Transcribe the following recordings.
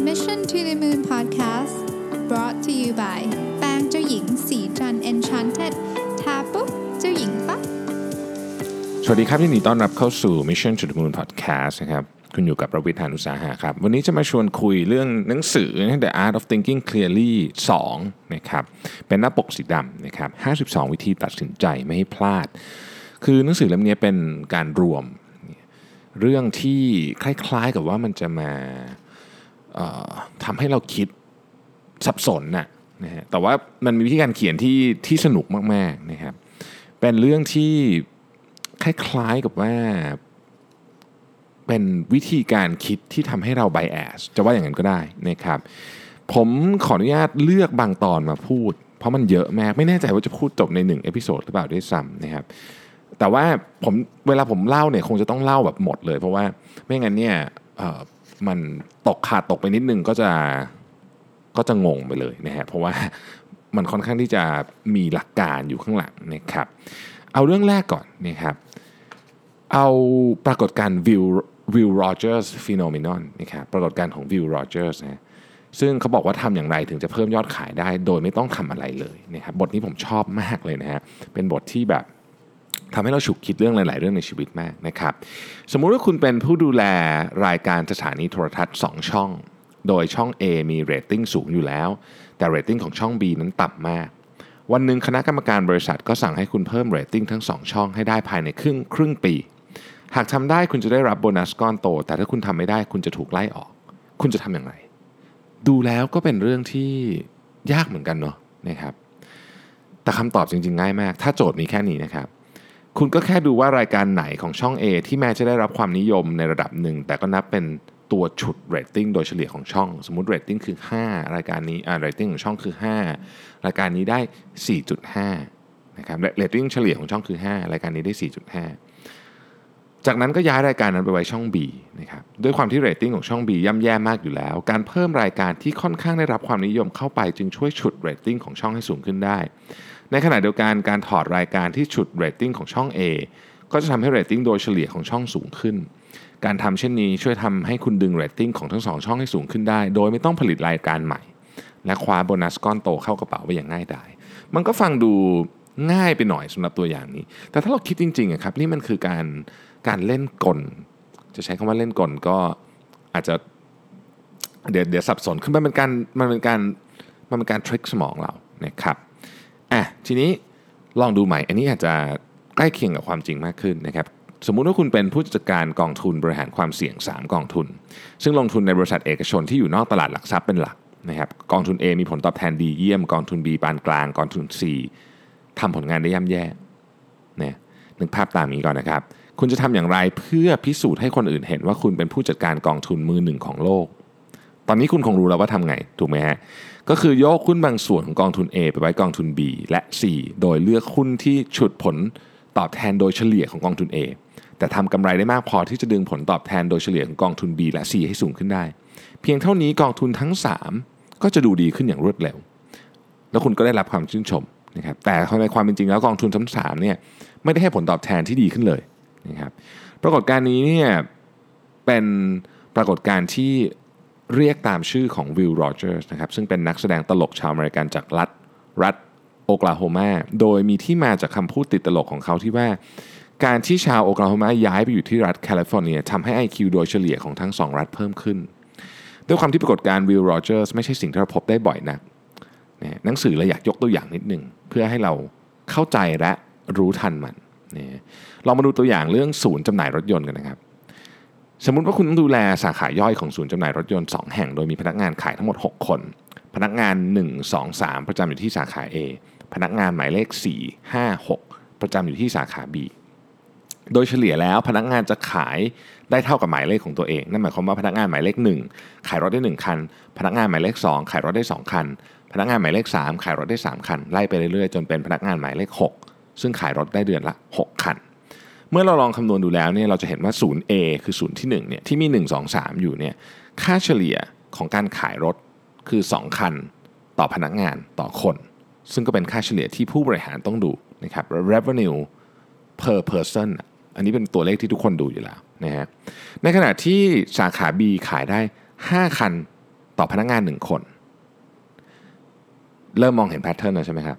Mission to the Moon Podcast brought to you by แปรงเจ้าหญิงสีจัน Enchanted ทาปุ๊บเจ้าหญิงปั๊บสวัสดีครับยินดีต้อนรับเข้าสู่ Mission to the Moon Podcast นะครับคุณอยู่กับประวิทยานุสาหะครับ วันนี้จะมาชวนคุยเรื่องหนังสือ The Art of Thinking Clearly 2นะครับเป็นหน้าปกสีดำนะครับ52 วิธีตัดสินใจไม่ให้พลาด คือหนังสือเล่มนี้เป็นการรวม เรื่องที่คล้ายๆกับว่ามันจะมา ทำให้เราคิดสับสนน่ะนะฮะแต่ว่ามันมีวิธีการเขียนที่ที่สนุกมากๆนะครับ เป็นเรื่องที่คล้ายๆกับว่าเป็นวิธีการคิดที่ทำให้เรา bias จะว่าอย่างนั้นก็ได้นะครับ ผมขออนุญาตเลือกบางตอนมาพูด เพราะมันเยอะมาก ไม่แน่ใจว่าจะพูดจบในหนึ่ง episode หรือเปล่าด้วยซ้ำนะครับ แต่ว่าผมเวลาผมเล่าเนี่ยคงจะต้องเล่าแบบหมดเลย เพราะว่าไม่งั้นเนี่ย มันตกขาดตกไปนิดนึงก็จะก็จะงงไปเลยนะฮะเพราะว่ามันค่อนข้างที่จะมีหลักการอยู่ข้างหลังนะครับ เอาเรื่องแรกก่อนนะครับเอาปรากฏการณ์ Will Will Rogers phenomenon นะครับปรากฏการณ์ของ Will Rogers นะซึ่งเขาบอกว่าทำอย่างไรถึงจะเพิ่มยอดขายได้ โดยไม่ต้องทำอะไรเลยนะครับบทนี้ผมชอบมากเลยนะฮะเป็นบทที่แบบ ทำให้เราฉุกคิดเรื่องหลาย ๆ เรื่องในชีวิตมากนะครับสมมุติว่าคุณเป็นผู้ดูแลรายการสถานีโทรทัศน์ 2 ช่อง โดยช่อง A มีเรตติ้งสูงอยู่แล้ว แต่เรตติ้งของช่อง B นั้นต่ำมาก วันหนึ่งคณะกรรมการบริษัทก็สั่งให้คุณเพิ่มเรตติ้งทั้ง 2 ช่องให้ได้ภายในครึ่งครึ่งปี หากทำได้คุณจะได้รับโบนัสก้อนโต แต่ถ้าคุณทำไม่ได้คุณจะถูกไล่ออก คุณจะทำอย่างไร ดูแล้วก็เป็นเรื่องที่ยากเหมือนกันเนาะนะครับแต่คำตอบจริง ๆ ง่ายมาก ถ้าโจทย์มีแค่นี้นะครับ คุณก็แค่ดูว่ารายการไหนของช่อง A ที่แม้จะได้รับความนิยมในระดับหนึ่ง แต่ก็นับเป็นตัวฉุดเรตติ้งโดยเฉลี่ยของช่อง สมมติเรตติ้งคือ 5 รายการนี้อ่าเรตติ้งของช่องคือ 5 รายการนี้ได้ 4.5นะครับเรตติ้งเฉลี่ยของช่องคือ 5 รายการนี้ได้ 4.5 จากนั้นก็ย้ายรายการนั้นไปไว้ช่อง B นะครับด้วยความที่เรตติ้งของช่อง B ย่ำแย่มากอยู่แล้ว การเพิ่มรายการที่ค่อนข้างได้รับความนิยมเข้าไปจึงช่วยฉุดเรตติ้งของช่องให้สูงขึ้นได้ ในขณะเดียวกันการถอดรายการที่ฉุดเรตติ้งของช่อง A ก็จะทำให้เรตติ้งโดยเฉลี่ยของช่องสูงขึ้น การทำเช่นนี้ช่วยทำให้คุณดึงเรตติ้งของทั้งสองช่องให้สูงขึ้นได้ โดยไม่ต้องผลิตรายการใหม่ และคว้าโบนัสก้อนโตเข้ากระเป๋าไปอย่างง่ายดายมันก็ฟังดูง่ายไปหน่อยสำหรับตัวอย่างนี้ แต่ถ้าเราคิดจริงๆอะครับนี่มันคือการการเล่นกล จะใช้คำว่าเล่นกลก็อาจจะเดี๋ยวเดี๋ยวสับสนคือมันเป็นการมันเป็นการมันเป็นการทริคสมองเรานะครับ อะทีนี้ลองดูใหม่ อันนี้อาจจะใกล้เคียงกับความจริงมากขึ้นนะครับสมมุติว่าคุณเป็นผู้จัดการกองทุนบริหารความเสี่ยง 3 กองทุน ซึ่งลงทุนในบริษัทเอกชนที่อยู่นอกตลาดหลักทรัพย์เป็นหลักนะครับกองทุน A มีผลตอบแทนดีเยี่ยม กองทุน B ปานกลาง กองทุน C ทำผลงานได้ย่ำแย่เนี่ยนึกภาพตามนี้ก่อนนะครับ คุณจะทำอย่างไรเพื่อพิสูจน์ให้คนอื่นเห็นว่าคุณเป็นผู้จัดการกองทุนมือหนึ่งของโลก ตอนนี้คุณคงรู้แล้วว่าทำไงถูกไหมฮะก็คือโยกหุ้นบางส่วนของกองทุน A ไปไว้กองทุน B และ C โดยเลือกหุ้นที่ฉุดผลตอบแทนโดยเฉลี่ยของกองทุน A แต่ทำกำไรได้มากพอที่จะดึงผลตอบแทนโดยเฉลี่ยของกองทุน B และ C ให้สูงขึ้นได้ เพียงเท่านี้กองทุนทั้ง 3 ก็จะดูดีขึ้นอย่างรวดเร็ว แล้วคุณก็ได้รับความชื่นชมนะครับแต่ในความเป็นจริงแล้วกองทุนทั้งสามเนี่ยไม่ได้ให้ผลตอบแทนที่ดีขึ้นเลยนะครับปรากฏการณ์นี้เนี่ยเป็นปรากฏการณ์ที่ เรียกตามชื่อของ Will Rogers นะครับซึ่งเป็นนักแสดงตลกชาวอเมริกันจากรัฐ รัฐโอกลาโฮมาโดยมีที่มาจากคำพูดติดตลกของเขาที่ว่า การที่ชาวโอกลาโฮมาย้ายไปอยู่ที่รัฐแคลิฟอร์เนียทำให้ IQ โดยเฉลี่ยของทั้งสองรัฐเพิ่มขึ้น ด้วยความที่ปรากฏการณ์ Will Rogers ไม่ใช่สิ่งที่เราพบได้บ่อยนักนะหนังสือเราอยากยกตัวอย่างนิดหนึ่งเพื่อให้เราเข้าใจและรู้ทันมันนะเรามาดูตัวอย่างเรื่องศูนย์จำหน่ายรถยนต์กันนะครับ สมมุติว่าคุณต้องดูแลสาขาย่อยของศูนย์จำหน่ายรถยนต์ 2 แห่ง โดยมีพนักงานขายทั้งหมด 6 คน พนักงาน 1 2 3 ประจำอยู่ที่สาขา A พนักงานหมายเลข 4 5 6 ประจำอยู่ที่สาขา B โดยเฉลี่ยแล้วพนักงานจะขายได้เท่ากับหมายเลขของตัวเอง นั่นหมายความว่าพนักงานหมายเลข 1 ขายรถได้ 1 คัน พนักงานหมายเลข 2 ขายรถได้ 2 คัน พนักงานหมายเลข 3 ขายรถได้ 3 คัน ไล่ไปเรื่อยๆ จนเป็นพนักงานหมายเลข 6 ซึ่งขายรถได้เดือนละ 6 คัน เมื่อเราลองคำนวณดูแล้วเนี่ยเราจะเห็นว่าศูนย์ A คือศูนย์ที่1เนี่ยที่มี 1 2 3 อยู่เนี่ยค่าเฉลี่ยของการขายรถคือ 2 คันต่อพนักงานต่อคน ซึ่งก็เป็นค่าเฉลี่ยที่ผู้บริหารต้องดูนะครับ revenue per person อะอันนี้เป็นตัวเลขที่ทุกคนดูอยู่แล้วนะฮะในขณะที่สาขา B ขายได้ 5 คันต่อพนักงาน 1 คน เริ่มมองเห็นแพทเทิร์นแล้วใช่ไหมครับ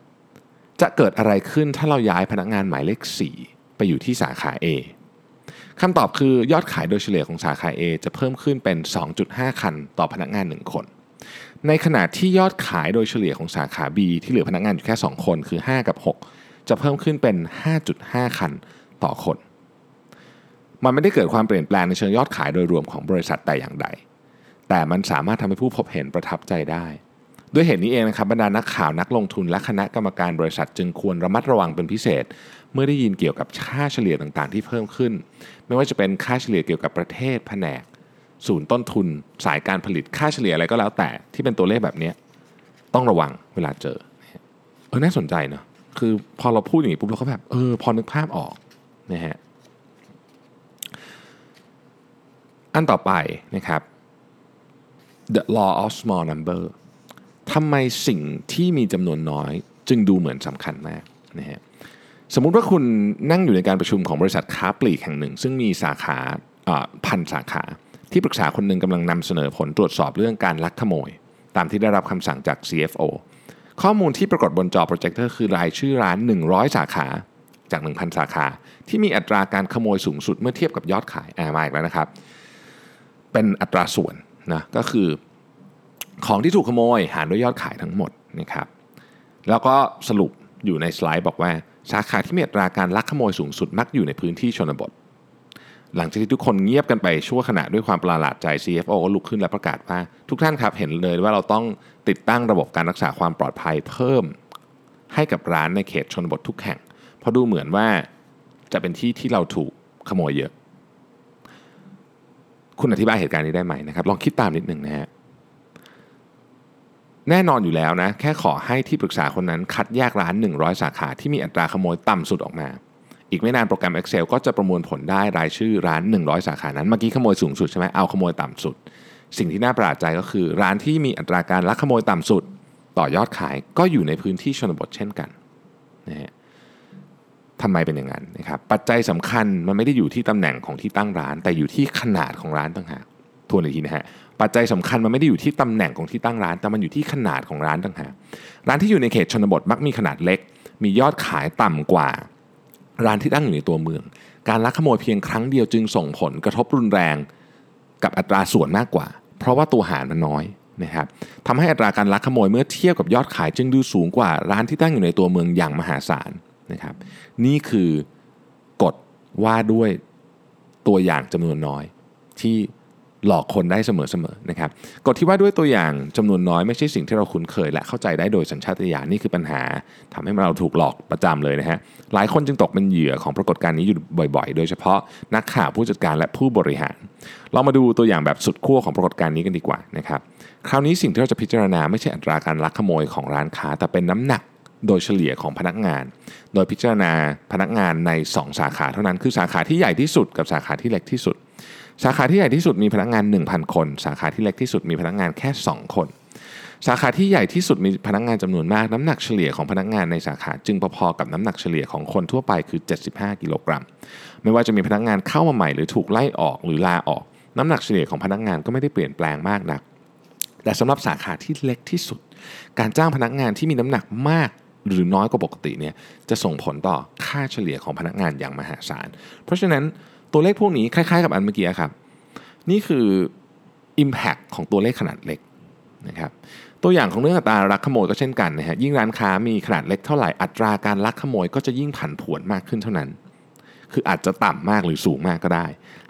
จะเกิดอะไรขึ้นถ้าเราย้ายพนักงานหมายเลข 4 ไปอยู่ที่สาขา A คำตอบคือยอดขายโดยเฉลี่ยของสาขา A จะเพิ่มขึ้นเป็น 2.5 คันต่อพนักงาน 1 คน ในขณะที่ยอดขายโดยเฉลี่ยของสาขา B ที่เหลือพนักงานอยู่แค่ 2 คนคือ 5 กับ 6 จะเพิ่มขึ้นเป็น 5.5 คันต่อคน มันไม่ได้เกิดความเปลี่ยนแปลงในเชิงยอดขายโดยรวมของบริษัทแต่อย่างใด แต่มันสามารถทำให้ผู้พบเห็นประทับใจได้ ด้วยเหตุนี้เองนะครับบรรดานักข่าวนักลงทุนและคณะกรรมการบริษัทจึงควรระมัดระวังเป็นพิเศษ เมื่อได้ยินเกี่ยวกับค่าเฉลี่ยต่างๆ ที่เพิ่มขึ้น ไม่ว่าจะเป็นค่าเฉลี่ยเกี่ยวกับประเทศแผนก ศูนย์ต้นทุน สายการผลิตค่าเฉลี่ยอะไรก็แล้วแต่ที่เป็นตัวเลขแบบนี้ต้องระวังเวลาเจอเออน่าสนใจเนาะคือพอเราพูดอย่างนี้ปุ๊บเราก็แบบเออพอนึกภาพออกนะฮะอันต่อไปนะครับ the law of small number ทำไมสิ่งที่มีจำนวนน้อย จึงดูเหมือนสำคัญมากนะฮะ สมมุติว่าคุณนั่งอยู่ในการประชุมของบริษัทค้าปลีกแห่งหนึ่ง ซึ่งมีสาขาพันสาขา ที่ปรึกษาคนหนึ่งกำลังนำเสนอผลตรวจสอบเรื่องการลักขโมย ตามที่ได้รับคำสั่งจาก CFO ข้อมูลที่ปรากฏบนจอโปรเจคเตอร์คือรายชื่อร้าน 100 สาขาจาก 1,000 สาขา ที่มีอัตราการขโมยสูงสุดเมื่อเทียบกับยอดขายอ่ามาอีกแล้วนะครับ เป็นอัตราส่วนนะก็คือของที่ถูกขโมยหารด้วยยอดขายทั้งหมดนะครับแล้วก็สรุปอยู่ในสไลด์บอกว่า สาขาที่มีอัตราการลักขโมยสูงสุดมักอยู่ในพื้นที่ชนบท หลังจากที่ทุกคนเงียบกันไปชั่วขณะด้วยความประหลาดใจ CFO ก็ลุกขึ้นและประกาศว่า ทุกท่านครับเห็นเลยว่าเราต้องติดตั้งระบบการรักษาความปลอดภัยเพิ่ม ให้กับร้านในเขตชนบททุกแห่ง เพราะดูเหมือนว่าจะเป็นที่ที่เราถูกขโมยเยอะ คุณอธิบายเหตุการณ์นี้ได้ไหมนะครับ ลองคิดตามนิดหนึ่งนะฮะ แน่นอนอยู่แล้วนะ แค่ขอให้ที่ปรึกษาคนนั้นคัดแยกร้าน 100 สาขาที่มีอัตราขโมยต่ำสุดออกมา อีกไม่นานโปรแกรม Excel ก็จะประมวลผลได้รายชื่อร้าน 100 สาขานั้น เมื่อกี้ขโมยสูงสุดใช่ไหมเอาขโมยต่ำสุด สิ่งที่น่าประหลาดใจก็คือ ร้านที่มีอัตราการลักขโมยต่ำสุด ต่อยอดขายก็อยู่ในพื้นที่ชนบทเช่นกันนะฮะทำไมเป็นอย่างนั้นนะครับปัจจัยสำคัญมันไม่ได้อยู่ที่ตำแหน่งของที่ตั้งร้าน แต่อยู่ที่ขนาดของร้านต่างหาก ทวนอีกทีนะฮะปัจจัยสำคัญมันไม่ได้อยู่ที่ตำแหน่งของที่ตั้งร้าน แต่มันอยู่ที่ขนาดของร้านต่างหากร้านที่อยู่ในเขตชนบทมักมีขนาดเล็ก มียอดขายต่ำกว่า ร้านที่ตั้งอยู่ในตัวเมือง การลักขโมยเพียงครั้งเดียวจึงส่งผลกระทบรุนแรงกับอัตราส่วนมากกว่า เพราะว่าตัวหารมันน้อยนะครับทำให้อัตราการลักขโมยเมื่อเทียบกับยอดขายจึงดูสูงกว่าร้านที่ตั้งอยู่ในตัวเมืองอย่างมหาศาลนะครับ นี่คือกฎว่าด้วยตัวอย่างจำนวนน้อยที่ หลอกคนได้เสมอๆนะครับกฎที่ว่าด้วยตัวอย่างจำนวนน้อยไม่ใช่สิ่งที่เราคุ้นเคย และเข้าใจได้โดยสัญชาตญาณนี่คือปัญหาทำให้เราถูกหลอกประจำเลยนะฮะหลายคนจึงตกเป็นเหยื่อของปรากฏการณ์นี้อยู่บ่อย ๆ โดยเฉพาะนักข่าวผู้จัดการและผู้บริหาร เรามาดูตัวอย่างแบบสุดขั้วของปรากฏการณ์นี้กันดีกว่านะครับคราวนี้สิ่งที่เราจะพิจารณาไม่ใช่อัตราการลักขโมยของร้านค้า แต่เป็นน้ำหนักโดยเฉลี่ยของพนักงาน โดยพิจารณาพนักงานใน 2 สาขาเท่านั้น คือสาขาที่ใหญ่ที่สุดกับสาขาที่เล็กที่สุด สาขาที่ใหญ่ที่สุดมีพนักงาน 1,000 คน สาขาที่เล็กที่สุดมีพนักงานแค่ 2 คน สาขาที่ใหญ่ที่สุดมีพนักงานจำนวนมาก น้ำหนักเฉลี่ยของพนักงานในสาขาจึงพอๆกับน้ำหนักเฉลี่ยของคนทั่วไปคือ 75 กิโลกรัม ไม่ว่าจะมีพนักงานเข้ามาใหม่หรือถูกไล่ออกหรือลาออก น้ำหนักเฉลี่ยของพนักงานก็ไม่ได้เปลี่ยนแปลงมากนัก แต่สำหรับสาขาที่เล็กที่สุด การจ้างพนักงานที่มีน้ำหนักมากหรือน้อยกว่าปกติเนี่ยจะส่งผลต่อค่าเฉลี่ยของพนักงานอย่างมหาศาล เพราะฉะนั้น ตัวเลขพวกนี้คล้ายๆกับอันเมื่อกี้ครับ นี่คือ Impact ของตัวเลขขนาดเล็กนะครับตัวอย่างของเรื่องอัตราลักขโมยก็เช่นกันนะฮะยิ่งร้านค้ามีขนาดเล็กเท่าไหร่อัตราการลักขโมยก็จะยิ่งผันผวนมากขึ้นเท่านั้น คืออาจจะต่ำมากหรือสูงมากก็ได้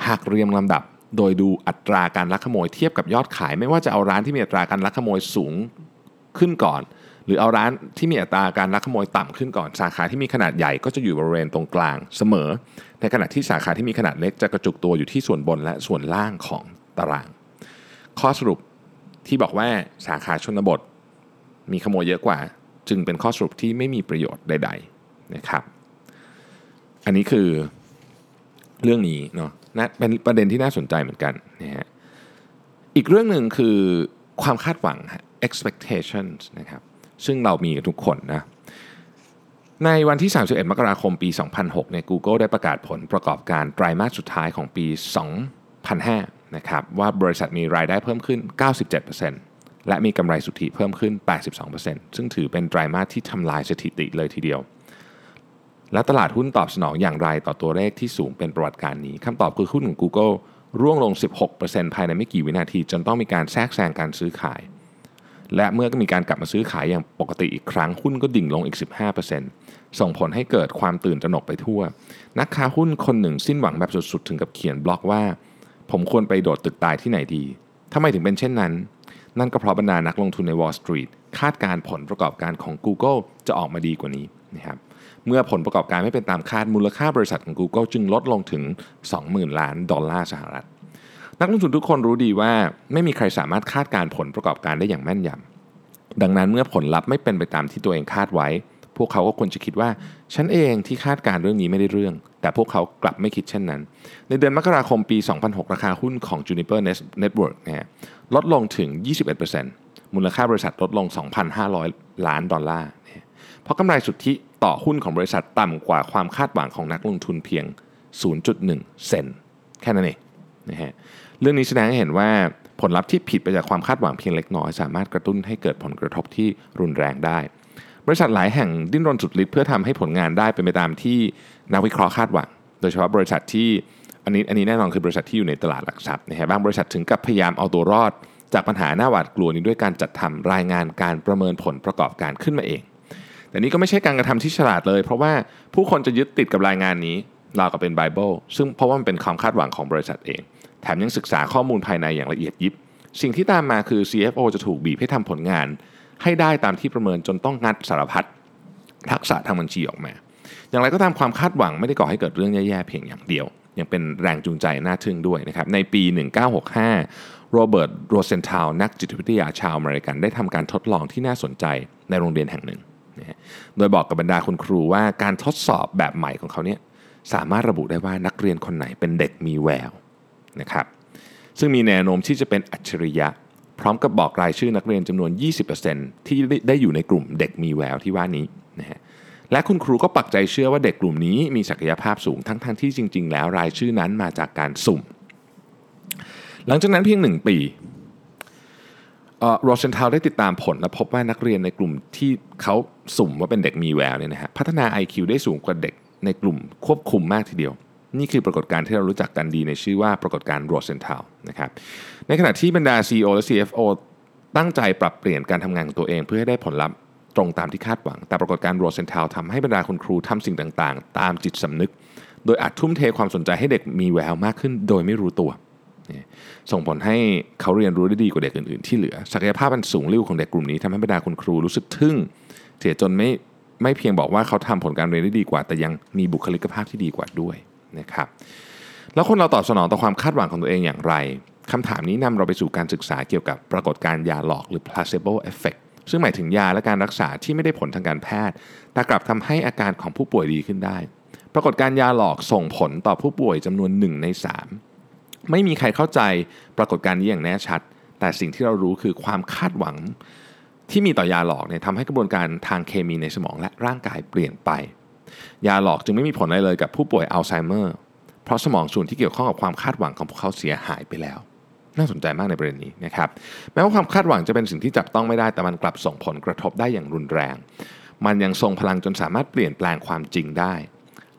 หากเรียงลำดับโดยดูอัตราการลักขโมยเทียบกับยอดขาย ไม่ว่าจะเอาร้านที่มีอัตราการลักขโมยสูงขึ้นก่อน หรือเอาร้านที่มีอัตราการลักขโมยต่ำขึ้นก่อน สาขาที่มีขนาดใหญ่ก็จะอยู่บริเวณตรงกลางเสมอ ในขณะที่สาขาที่มีขนาดเล็กจะกระจุกตัวอยู่ที่ส่วนบนและส่วนล่างของตาราง ข้อสรุปที่บอกว่าสาขาชนบท มีขโมยเยอะกว่า จึงเป็นข้อสรุปที่ไม่มีประโยชน์ใด ๆนะครับ อันนี้คือเรื่องนี้เนาะนะเป็นประเด็นที่น่าสนใจเหมือนกันนะฮะอีกเรื่องหนึ่งคือความคาดหวัง expectations นะครับซึ่งเรามีทุกคนนะ ในวันที่ 31 มกราคมปี 2006 เนี่ย Google ได้ประกาศผลประกอบการไตรมาสสุดท้ายของปี 2005 นะครับ ว่าบริษัทมีรายได้เพิ่มขึ้น 97%และมีกำไรสุทธิเพิ่มขึ้น 82%ซึ่งถือเป็นไตรมาสที่ทำลายสถิติเลยทีเดียว และตลาดหุ้นตอบสนองอย่างไรต่อตัวเลขที่สูงเป็นประวัติการนี้คำตอบคือหุ้นของ Google ร่วงลง 16%ภายในไม่กี่วินาที จนต้องมีการแทรกแซงการซื้อขาย และเมื่อมีการกลับมาซื้อขายอย่างปกติอีกครั้งหุ้นก็ดิ่งลงอีก 15%ส่งผลให้เกิดความตื่นตระหนกไปทั่ว นักค้าหุ้นคนหนึ่งสิ้นหวังแบบสุดๆ ถึงกับเขียนบล็อกว่า ผมควรไปโดดตึกตายที่ไหนดีทำไมถึงเป็นเช่นนั้น นั่นก็เพราะบรรดานักลงทุนใน Wall Street คาดการผลประกอบการของ Google จะออกมาดีกว่านี้นะครับเมื่อผลประกอบการไม่เป็นตามคาดมูลค่าบริษัทของ Google จึงลดลงถึง 20,000 ล้านดอลลาร์สหรัฐ นักลงทุนทุกคนรู้ดีว่าไม่มีใครสามารถคาดการผลประกอบการได้อย่างแม่นยำดังนั้นเมื่อผลลัพธ์ไม่เป็นไปตามที่ตัวเองคาดไว้ พวกเขาก็ควรจะคิดว่า ฉันเองที่คาดการเรื่องนี้ไม่ได้เรื่อง แต่พวกเขากลับไม่คิดเช่นนั้น ในเดือนมกราคมปี 2006 ราคาหุ้นของ Juniper Network นะฮะลดลงถึง 21%มูลค่าบริษัทลดลง 2,500 ล้านดอลลาร์เพราะกำไรสุทธิต่อหุ้นของบริษัทต่ำกว่าความคาดหวังของนักลงทุนเพียง 0.1 เซนแค่นั้นเองนะฮะ เรื่องนี้แสดงให้เห็นว่าผลลัพธ์ที่ผิดไปจากความคาดหวังเพียงเล็กน้อย สามารถกระตุ้นให้เกิดผลกระทบที่รุนแรงได้ บริษัทหลายแห่งดิ้นรนสุดฤทธิ์เพื่อทำให้ผลงานได้เป็นไปตามที่นักวิเคราะห์คาดหวัง โดยเฉพาะบริษัทที่อันนี้อันนี้แน่นอนคือบริษัทที่อยู่ในตลาดหลักทรัพย์นะฮะบางบริษัทถึงกับพยายามเอาตัวรอด จากปัญหาหน้าหวาดกลัวนี้ด้วยการจัดทำรายงานการประเมินผลประกอบการขึ้นมาเอง แต่นี้ก็ไม่ใช่การกระทำที่ฉลาดเลย เพราะว่าผู้คนจะยึดติดกับรายงานนี้ราวกับเป็นไบเบิลซึ่งเพราะว่ามันเป็นความคาดหวังของบริษัทเอง แถมยังศึกษาข้อมูลภายในอย่างละเอียดยิบ สิ่งที่ตามมาคือ CFO จะถูกบีบให้ทำผลงาน ให้ได้ตามที่ประเมินจนต้องงัดสารพัดทักษะทางบัญชีออกมา อย่างไรก็ตามความคาดหวังไม่ได้ก่อให้เกิดเรื่องแย่ๆเพียงอย่างเดียว ยังเป็นแรงจูงใจน่าทึ่งด้วยนะครับ ในปี 1965 โรเบิร์ต โรเซนธาลนักจิตวิทยาชาวอเมริกันได้ทำการทดลองที่น่าสนใจในโรงเรียนแห่งหนึ่งนะโดยบอกกับบรรดาคุณครูว่าการทดสอบแบบใหม่ของเขาเนี่ยสามารถระบุได้ว่านักเรียนคนไหนเป็นเด็กมีแวว นะครับซึ่งมีแนวโน้มที่จะเป็นอัจฉริยะ พร้อมกับบอกรายชื่อนักเรียนจำนวน 20%ที่ได้อยู่ในกลุ่มเด็กมีแววที่ว่านี้นะฮะและคุณครูก็ปักใจเชื่อว่าเด็กกลุ่มนี้มีศักยภาพสูงทั้งๆทที่จริง ๆ แล้วรายชื่อนั้นมาจากการสุ่ม หลังจากนั้นเพียงหนึ่งปีโรเซนทาวได้ติดตามผลและพบว่านักเรียนในกลุ่มที่เขาสุ่มว่าเป็นเด็กมีแววเนี่ยนะฮะพัฒนา IQ ได้สูงกว่าเด็กในกลุ่มควบคุมมากทีเดียว นี่คือปรากฏการณ์ที่เรารู้จักกันดีในชื่อว่าปรากฏการณ์โรเซนทาวนะครับในขณะที่บรรดา CEO และ CFO ตั้งใจปรับเปลี่ยนการทำงานของตัวเอง เพื่อให้ได้ผลลัพธ์ตรงตามที่คาดหวัง แต่ปรากฏการณ์โรเซนทาวทำให้บรรดาคุณครูทำสิ่งต่างๆ ตามจิตสำนึก โดยอาจทุ่มเทความสนใจให้เด็กมีแววมากขึ้น โดยไม่รู้ตัว ส่งผลให้เขาเรียนรู้ได้ดีกว่าเด็กอื่นๆ ที่เหลือ ศักยภาพอันสูงลิ่วของเด็กกลุ่มนี้ทำให้บรรดาคุณครูรู้สึกทึ่ง เสียจนไม่ไม่เพียงบอกว่าเขาทำผลการเรียนได้ดีกว่า แต่ยังมีบุคลิกภาพที่ดีกว่าด้วย นะครับแล้วคนเราตอบสนองต่อความคาดหวังของตัวเองอย่างไรคำถามนี้นำเราไปสู่การศึกษาเกี่ยวกับปรากฏการณ์ยาหลอกหรือ placebo effect ซึ่งหมายถึงยาและการรักษาที่ไม่ได้ผลทางการแพทย์ แต่กลับทำให้อาการของผู้ป่วยดีขึ้นได้ ปรากฏการยาหลอกส่งผลต่อผู้ป่วยจำนวน 1 ใน 3 ไม่มีใครเข้าใจปรากฏการณ์นี้อย่างแน่ชัด แต่สิ่งที่เรารู้คือความคาดหวังที่มีต่อยาหลอกเนี่ยทำให้กระบวนการทางเคมีในสมองและร่างกายเปลี่ยนไป ยาหลอกจึงไม่มีผลอะไรเลยกับผู้ป่วยอัลไซเมอร์ เพราะสมองส่วนที่เกี่ยวข้องกับความคาดหวังของพวกเขาเสียหายไปแล้ว น่าสนใจมากในประเด็นนี้นะครับ แม้ว่าความคาดหวังจะเป็นสิ่งที่จับต้องไม่ได้ แต่มันกลับส่งผลกระทบได้อย่างรุนแรง มันยังทรงพลังจนสามารถเปลี่ยนแปลงความจริงได้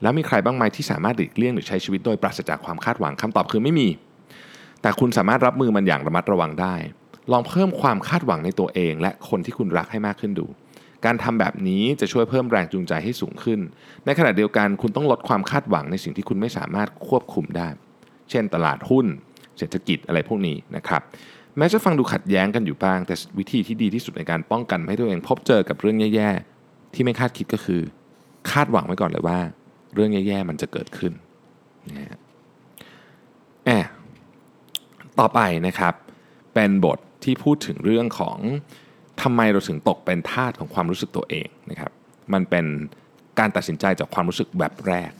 แล้วมีใครบ้างไหมที่สามารถหลีกเลี่ยงหรือใช้ชีวิตโดยปราศจากความคาดหวังคำตอบคือไม่มี แต่คุณสามารถรับมือมันอย่างระมัดระวังได้ ลองเพิ่มความคาดหวังในตัวเอง และคนที่คุณรักให้มากขึ้นดู การทำแบบนี้จะช่วยเพิ่มแรงจูงใจให้สูงขึ้น ในขณะเดียวกันคุณต้องลดความคาดหวังในสิ่งที่คุณไม่สามารถควบคุมได้ เช่นตลาดหุ้น เศรษฐกิจอะไรพวกนี้นะครับแม้จะฟังดูขัดแย้งกันอยู่บ้าง แต่วิธีที่ดีที่สุดในการป้องกันให้ตัวเองพบเจอกับเรื่องแย่ๆ ที่ไม่คาดคิดก็คือ คาดหวังไว้ก่อนเลยว่า เรื่องแย่ๆมันจะเกิดขึ้นนะแอบต่อไปนะครับ เป็นบทที่พูดถึงเรื่องของ ทำไมเราถึงตกเป็นทาสของความรู้สึกตัวเองนะครับ มันเป็นการตัดสินใจจากความรู้สึกแบบแรก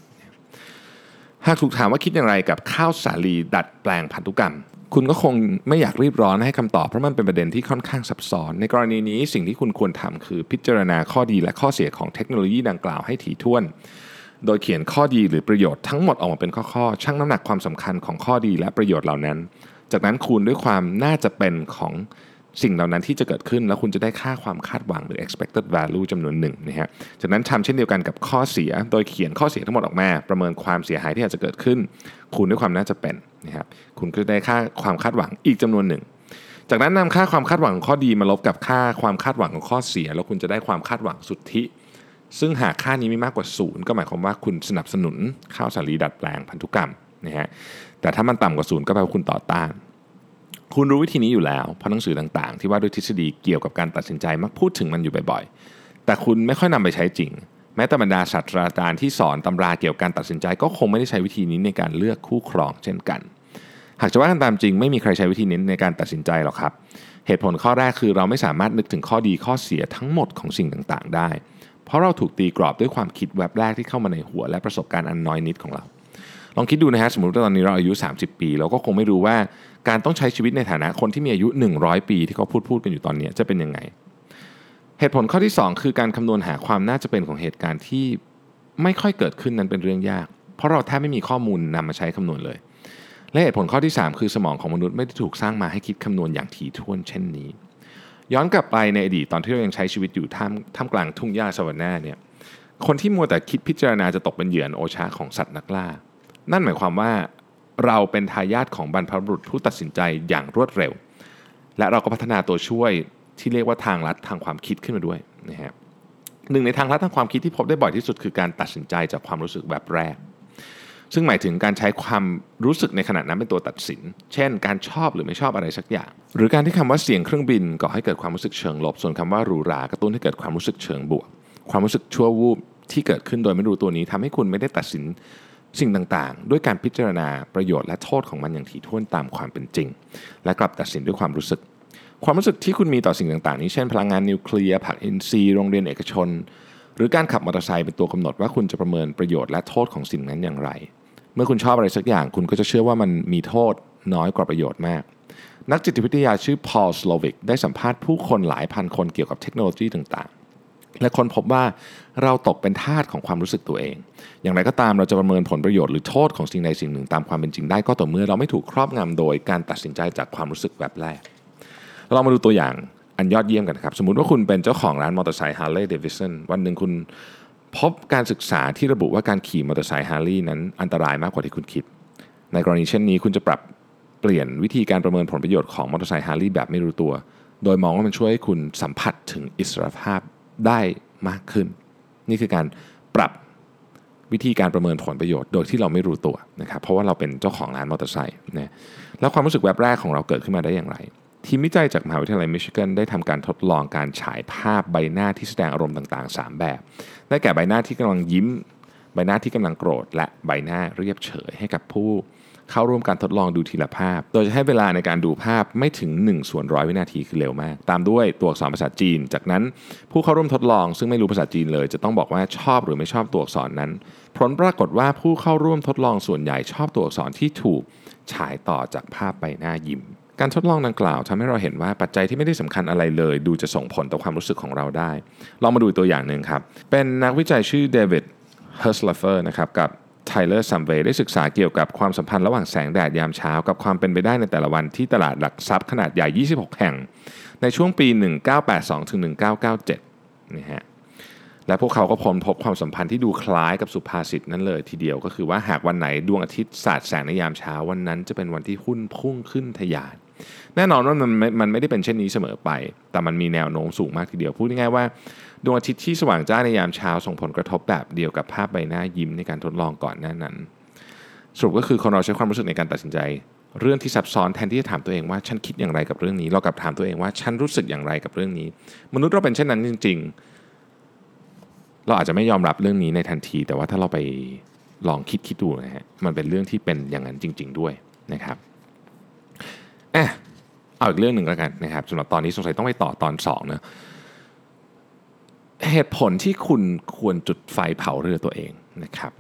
หากถูกถามว่าคิดอย่างไรกับข้าวสาลีดัดแปลงพันธุกรรม คุณก็คงไม่อยากรีบร้อนให้คำตอบเพราะมันเป็นประเด็นที่ค่อนข้างซับซ้อน ในกรณีนี้สิ่งที่คุณควรทำคือพิจารณาข้อดีและข้อเสียของเทคโนโลยีดังกล่าวให้ถี่ถ้วน โดยเขียนข้อดีหรือประโยชน์ทั้งหมดออกมาเป็นข้อๆชั่งน้ำหนักความสำคัญของข้อดีและประโยชน์เหล่านั้น จากนั้นคูณด้วยความน่าจะเป็นของ สิ่งเหล่านั้นที่จะเกิดขึ้น แล้วคุณจะได้ค่าความคาดหวังหรือ expected value จำนวนหนึ่งนะฮะจากนั้นทำเช่นเดียวกันกับข้อเสีย โดยเขียนข้อเสียทั้งหมดออกมา ประเมินความเสียหายที่อาจจะเกิดขึ้น คูณด้วยความน่าจะเป็นนะครับคุณก็จะได้ค่าความคาดหวังอีกจำนวนหนึ่ง จากนั้นนำค่าความคาดหวังของข้อดีมาลบกับค่าความคาดหวังของข้อเสีย แล้วคุณจะได้ความคาดหวังสุทธิ ซึ่งหากค่านี้มีมากกว่าศูนย์ก็หมายความว่าคุณสนับสนุนข้าวสาลีดัดแปลงพันธุกรรมนะฮะแต่ถ้ามันต่ำกว่าศูนย์ก็แปลว่าคุณต่อต้าน คุณรู้วิธีนี้อยู่แล้ว เพราะหนังสือต่างๆ ที่ว่าด้วยทฤษฎีเกี่ยวกับการตัดสินใจมักพูดถึงมันอยู่บ่อยๆ แต่คุณไม่ค่อยนำไปใช้จริง แม้แต่บรรดาศาสตราจารย์ที่สอนตำราเกี่ยวกับการตัดสินใจก็คงไม่ได้ใช้วิธีนี้ในการเลือกคู่ครองเช่นกัน หากจะว่ากันตามจริงไม่มีใครใช้วิธีนี้ในการตัดสินใจหรอกครับ เหตุผลข้อแรกคือเราไม่สามารถนึกถึงข้อดีข้อเสียทั้งหมดของสิ่งต่างๆ ได้ เพราะเราถูกตีกรอบด้วยความคิดแวบแรกที่เข้ามาในหัวและประสบการณ์อันน้อยนิดของเรา ลองคิดดูนะฮะสมมติว่าตอนนี้เราอายุ 30 ปี เราก็คงไม่รู้ว่าการต้องใช้ชีวิตในฐานะคนที่มีอายุ 100 ปีที่เขาพูดพูดกันอยู่ตอนนี้จะเป็นยังไง เหตุผลข้อที่ 2 คือการคำนวณหาความน่าจะเป็นของเหตุการณ์ที่ไม่ค่อยเกิดขึ้นนั้นเป็นเรื่องยาก เพราะเราแทบไม่มีข้อมูลนำมาใช้คำนวณเลย และเหตุผลข้อที่ 3 คือสมองของมนุษย์ไม่ได้ถูกสร้างมาให้คิดคำนวณอย่างถี่ถ้วนเช่นนี้ ย้อนกลับไปในอดีตตอนที่เรายังใช้ชีวิตอยู่ท่ามท่ามกลางทุ่งหญ้าสวรรค์เนี่ยคนที่มัวแต่คิดพิจารณาจะตกเป็นเหยื่อโอชาของสัตว์นักล่า นั่นหมายความว่าเราเป็นทายาทของบรรพบุรุษผู้ตัดสินใจอย่างรวดเร็ว และเราก็พัฒนาตัวช่วยที่เรียกว่าทางลัดทางความคิดขึ้นมาด้วยนะฮะหนึ่งในทางลัดทางความคิดที่พบได้บ่อยที่สุดคือการตัดสินใจจากความรู้สึกแบบแรก ซึ่งหมายถึงการใช้ความรู้สึกในขณะนั้นเป็นตัวตัดสิน เช่น การชอบหรือไม่ชอบอะไรสักอย่าง หรือการที่คำว่าเสียงเครื่องบินก่อให้เกิดความรู้สึกเชิงลบ ส่วนคำว่าหรูหรากระตุ้นให้เกิดความรู้สึกเชิงบวก ความรู้สึกชั่ววูบที่เกิดขึ้นโดยไม่รู้ตัวนี้ทำให้คุณไม่ได้ตัดสิน สิ่งต่างๆ ด้วยการพิจารณาประโยชน์และโทษของมันอย่างถี่ถ้วนตามความเป็นจริง และกลับตัดสินด้วยความรู้สึก ความรู้สึกที่คุณมีต่อสิ่งต่างๆ นี้เช่นพลังงานนิวเคลียร์ผักอินทรีย์โรงเรียนเอกชน หรือการขับมอเตอร์ไซค์เป็นตัวกำหนดว่าคุณจะประเมินประโยชน์และโทษของสิ่งนั้นอย่างไร เมื่อคุณชอบอะไรสักอย่าง คุณก็จะเชื่อว่ามันมีโทษน้อยกว่าประโยชน์มากนักจิตวิทยาชื่อพอลสโลวิกได้สัมภาษณ์ผู้คนหลายพันคนเกี่ยวกับเทคโนโลยีต่างๆ และคนพบว่าเราตกเป็นทาสของความรู้สึกตัวเอง อย่างไรก็ตามเราจะประเมินผลประโยชน์หรือโทษของสิ่งใดสิ่งหนึ่งตามความเป็นจริงได้ก็ต่อเมื่อเราไม่ถูกครอบงำโดยการตัดสินใจจากความรู้สึกแบบแรก เรามาดูตัวอย่างอันยอดเยี่ยมกันครับ สมมติว่าคุณเป็นเจ้าของร้านมอเตอร์ไซค์ Harley Davidson วันหนึ่งคุณพบการศึกษาที่ระบุว่าการขี่มอเตอร์ไซค์ Harley นั้นอันตรายมากกว่าที่คุณคิด ในกรณีเช่นนี้คุณจะปรับเปลี่ยนวิธีการประเมินผลประโยชน์ของมอเตอร์ไซค์ Harley แบบไม่รู้ตัว โดยมองว่ามันช่วยให้คุณสัมผัสถึงอิสรภาพ ได้มากขึ้น นี่คือการปรับวิธีการประเมินผลประโยชน์โดยที่เราไม่รู้ตัวนะครับเพราะว่าเราเป็นเจ้าของร้านมอเตอร์ไซค์นะแล้วความรู้สึกแบบแรกของเราเกิดขึ้นมาได้อย่างไร ทีมวิจัยจากมหาวิทยาลัยมิชิแกนได้ทำการทดลองการฉายภาพใบหน้าที่แสดงอารมณ์ต่างๆ 3 แบบ ได้แก่ใบหน้าที่กำลังยิ้ม ใบหน้าที่กำลังโกรธ และใบหน้าเรียบเฉยให้กับผู้ เข้าร่วมการทดลองดูทีละภาพ โดยจะให้เวลาในการดูภาพไม่ถึง1ส่วนร้อยวินาทีคือเร็วมาก ตามด้วยตัวอักษรภาษาจีน จากนั้นผู้เข้าร่วมทดลองซึ่งไม่รู้ภาษาจีนเลย จะต้องบอกว่าชอบหรือไม่ชอบตัวอักษรนั้น ผลปรากฏว่าผู้เข้าร่วมทดลองส่วนใหญ่ชอบตัวอักษรที่ถูกฉายต่อจากภาพใบหน้ายิ้มการทดลองดังกล่าวทำให้เราเห็นว่าปัจจัยที่ไม่ได้สำคัญอะไรเลย ดูจะส่งผลต่อความรู้สึกของเราได้ ลองมาดูตัวอย่างหนึ่งครับ เป็นนักวิจัยชื่อเดวิดเฮิร์ชไลเฟอร์นะครับกับ ไทเลอร์ ชัมเวย์ได้ศึกษาเกี่ยวกับความสัมพันธ์ระหว่างแสงแดดยามเช้า กับความเป็นไปได้ในแต่ละวันที่ตลาดหลักทรัพย์ขนาดใหญ่ 26 แห่ง ในช่วงปี 1982ถึง1997นี่ฮะและพวกเขาก็พบพบความสัมพันธ์ที่ดูคล้ายกับสุภาษิตนั้นเลยทีเดียวก็คือว่าหากวันไหนดวงอาทิตย์สาดแสงในยามเช้าวันนั้นจะเป็นวันที่หุ้นพุ่งขึ้นทะยาน แน่นอนว่ามันมันไม่ได้เป็นเช่นนี้เสมอไป แต่มันมีแนวโน้มสูงมากทีเดียว พูดง่ายๆว่าดวงอาทิตย์ที่สว่างจ้าในยามเช้าส่งผลกระทบแบบเดียวกับภาพใบหน้ายิ้มในการทดลองก่อนหน้านั้นสรุปก็คือคนเราใช้ความรู้สึกในการตัดสินใจ เรื่องที่ซับซ้อนแทนที่จะถามตัวเองว่าฉันคิดอย่างไรกับเรื่องนี้ เรากลับถามตัวเองว่าฉันรู้สึกอย่างไรกับเรื่องนี้ มนุษย์เราเป็นเช่นนั้นจริง ๆ เราอาจจะไม่ยอมรับเรื่องนี้ในทันที แต่ว่าถ้าเราไปลองคิดคิดดูนะฮะมันเป็นเรื่องที่เป็นอย่างนั้นจริง ๆ ด้วยนะครับ อะเอาอีกเรื่องหนึ่งแล้วกันนะครับสำหรับตอนนี้สงสัยต้องไปต่อตอน2นะเหตุผลที่คุณควรจุดไฟเผาเรือตัวเองนะครับ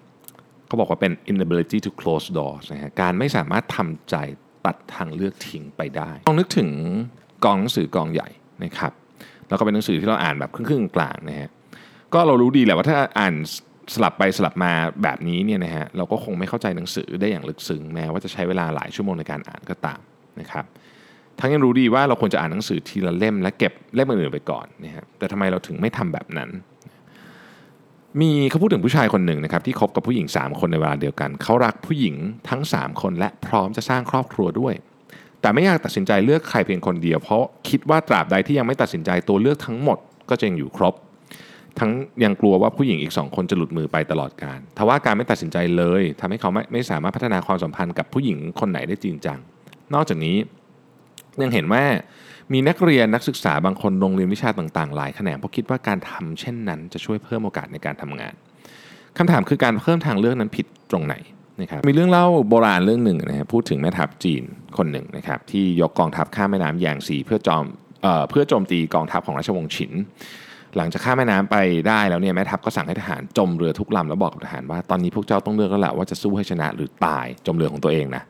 เขาบอกว่าเป็น inability to close doors นะฮะการไม่สามารถทำใจตัดทางเลือกทิ้งไปได้ต้องนึกถึงกองหนังสือกองใหญ่นะครับแล้วก็เป็นหนังสือที่เราอ่านแบบครึ่งๆกลางนะฮะก็เรารู้ดีแหละว่าถ้าอ่านสลับไปสลับมาแบบนี้เนี่ยนะฮะเราก็คงไม่เข้าใจหนังสือได้อย่างลึกซึ้งแม้ว่าจะใช้เวลาหลายชั่วโมงในการอ่านก็ตาม นะครับทั้งยังรู้ดีว่าเราควรจะอ่านหนังสือทีละเล่มและเก็บเล่มอื่นๆไปก่อนนะฮะแต่ทำไมเราถึงไม่ทำแบบนั้น มีเขาพูดถึงผู้ชายคนหนึ่งนะครับที่คบกับผู้หญิง 3 คนในเวลาเดียวกัน เขารักผู้หญิงทั้ง 3 คนและพร้อมจะสร้างครอบครัวด้วย แต่ไม่อยากตัดสินใจเลือกใครเพียงคนเดียว เพราะคิดว่าตราบใดที่ยังไม่ตัดสินใจตัวเลือกทั้งหมดก็จะยังอยู่ครบ ทั้งยังกลัวว่าผู้หญิงอีกสองคนจะหลุดมือไปตลอดการทว่าการไม่ตัดสินใจเลยทำให้เขาไม่ไม่สามารถพัฒนาความสัมพันธ์กับผู้หญิงคนไหนได้จริงจัง นอกจากนี้ยังเห็นว่ามีนักเรียนนักศึกษาบางคนลงเรียนวิชาต่างๆ หลายแขนงเพราะคิดว่าการทำเช่นนั้นจะช่วยเพิ่มโอกาสในการทำงานคำถามคือการเพิ่มทางเลือกนั้นผิดตรงไหนนะครับมีเรื่องเล่าโบราณเรื่องหนึ่งนะครับพูดถึงแม่ทัพจีนคนหนึ่งนะครับที่ยกกองทัพข้ามแม่น้ำแยางซีเพื่อจอมเอ่อเพื่อโจมตีกองทัพของราชวงศ์ฉิน หลังจากข้ามแม่น้ำไปได้แล้วเนี่ยแม่ทัพก็สั่งให้ทหารจมเรือทุกลำแล้วบอกกับทหารว่าตอนนี้พวกเจ้าต้องเลือกแล้วแหละว่าจะสู้ให้ชนะหรือตายจมเรือของตัวเองนะ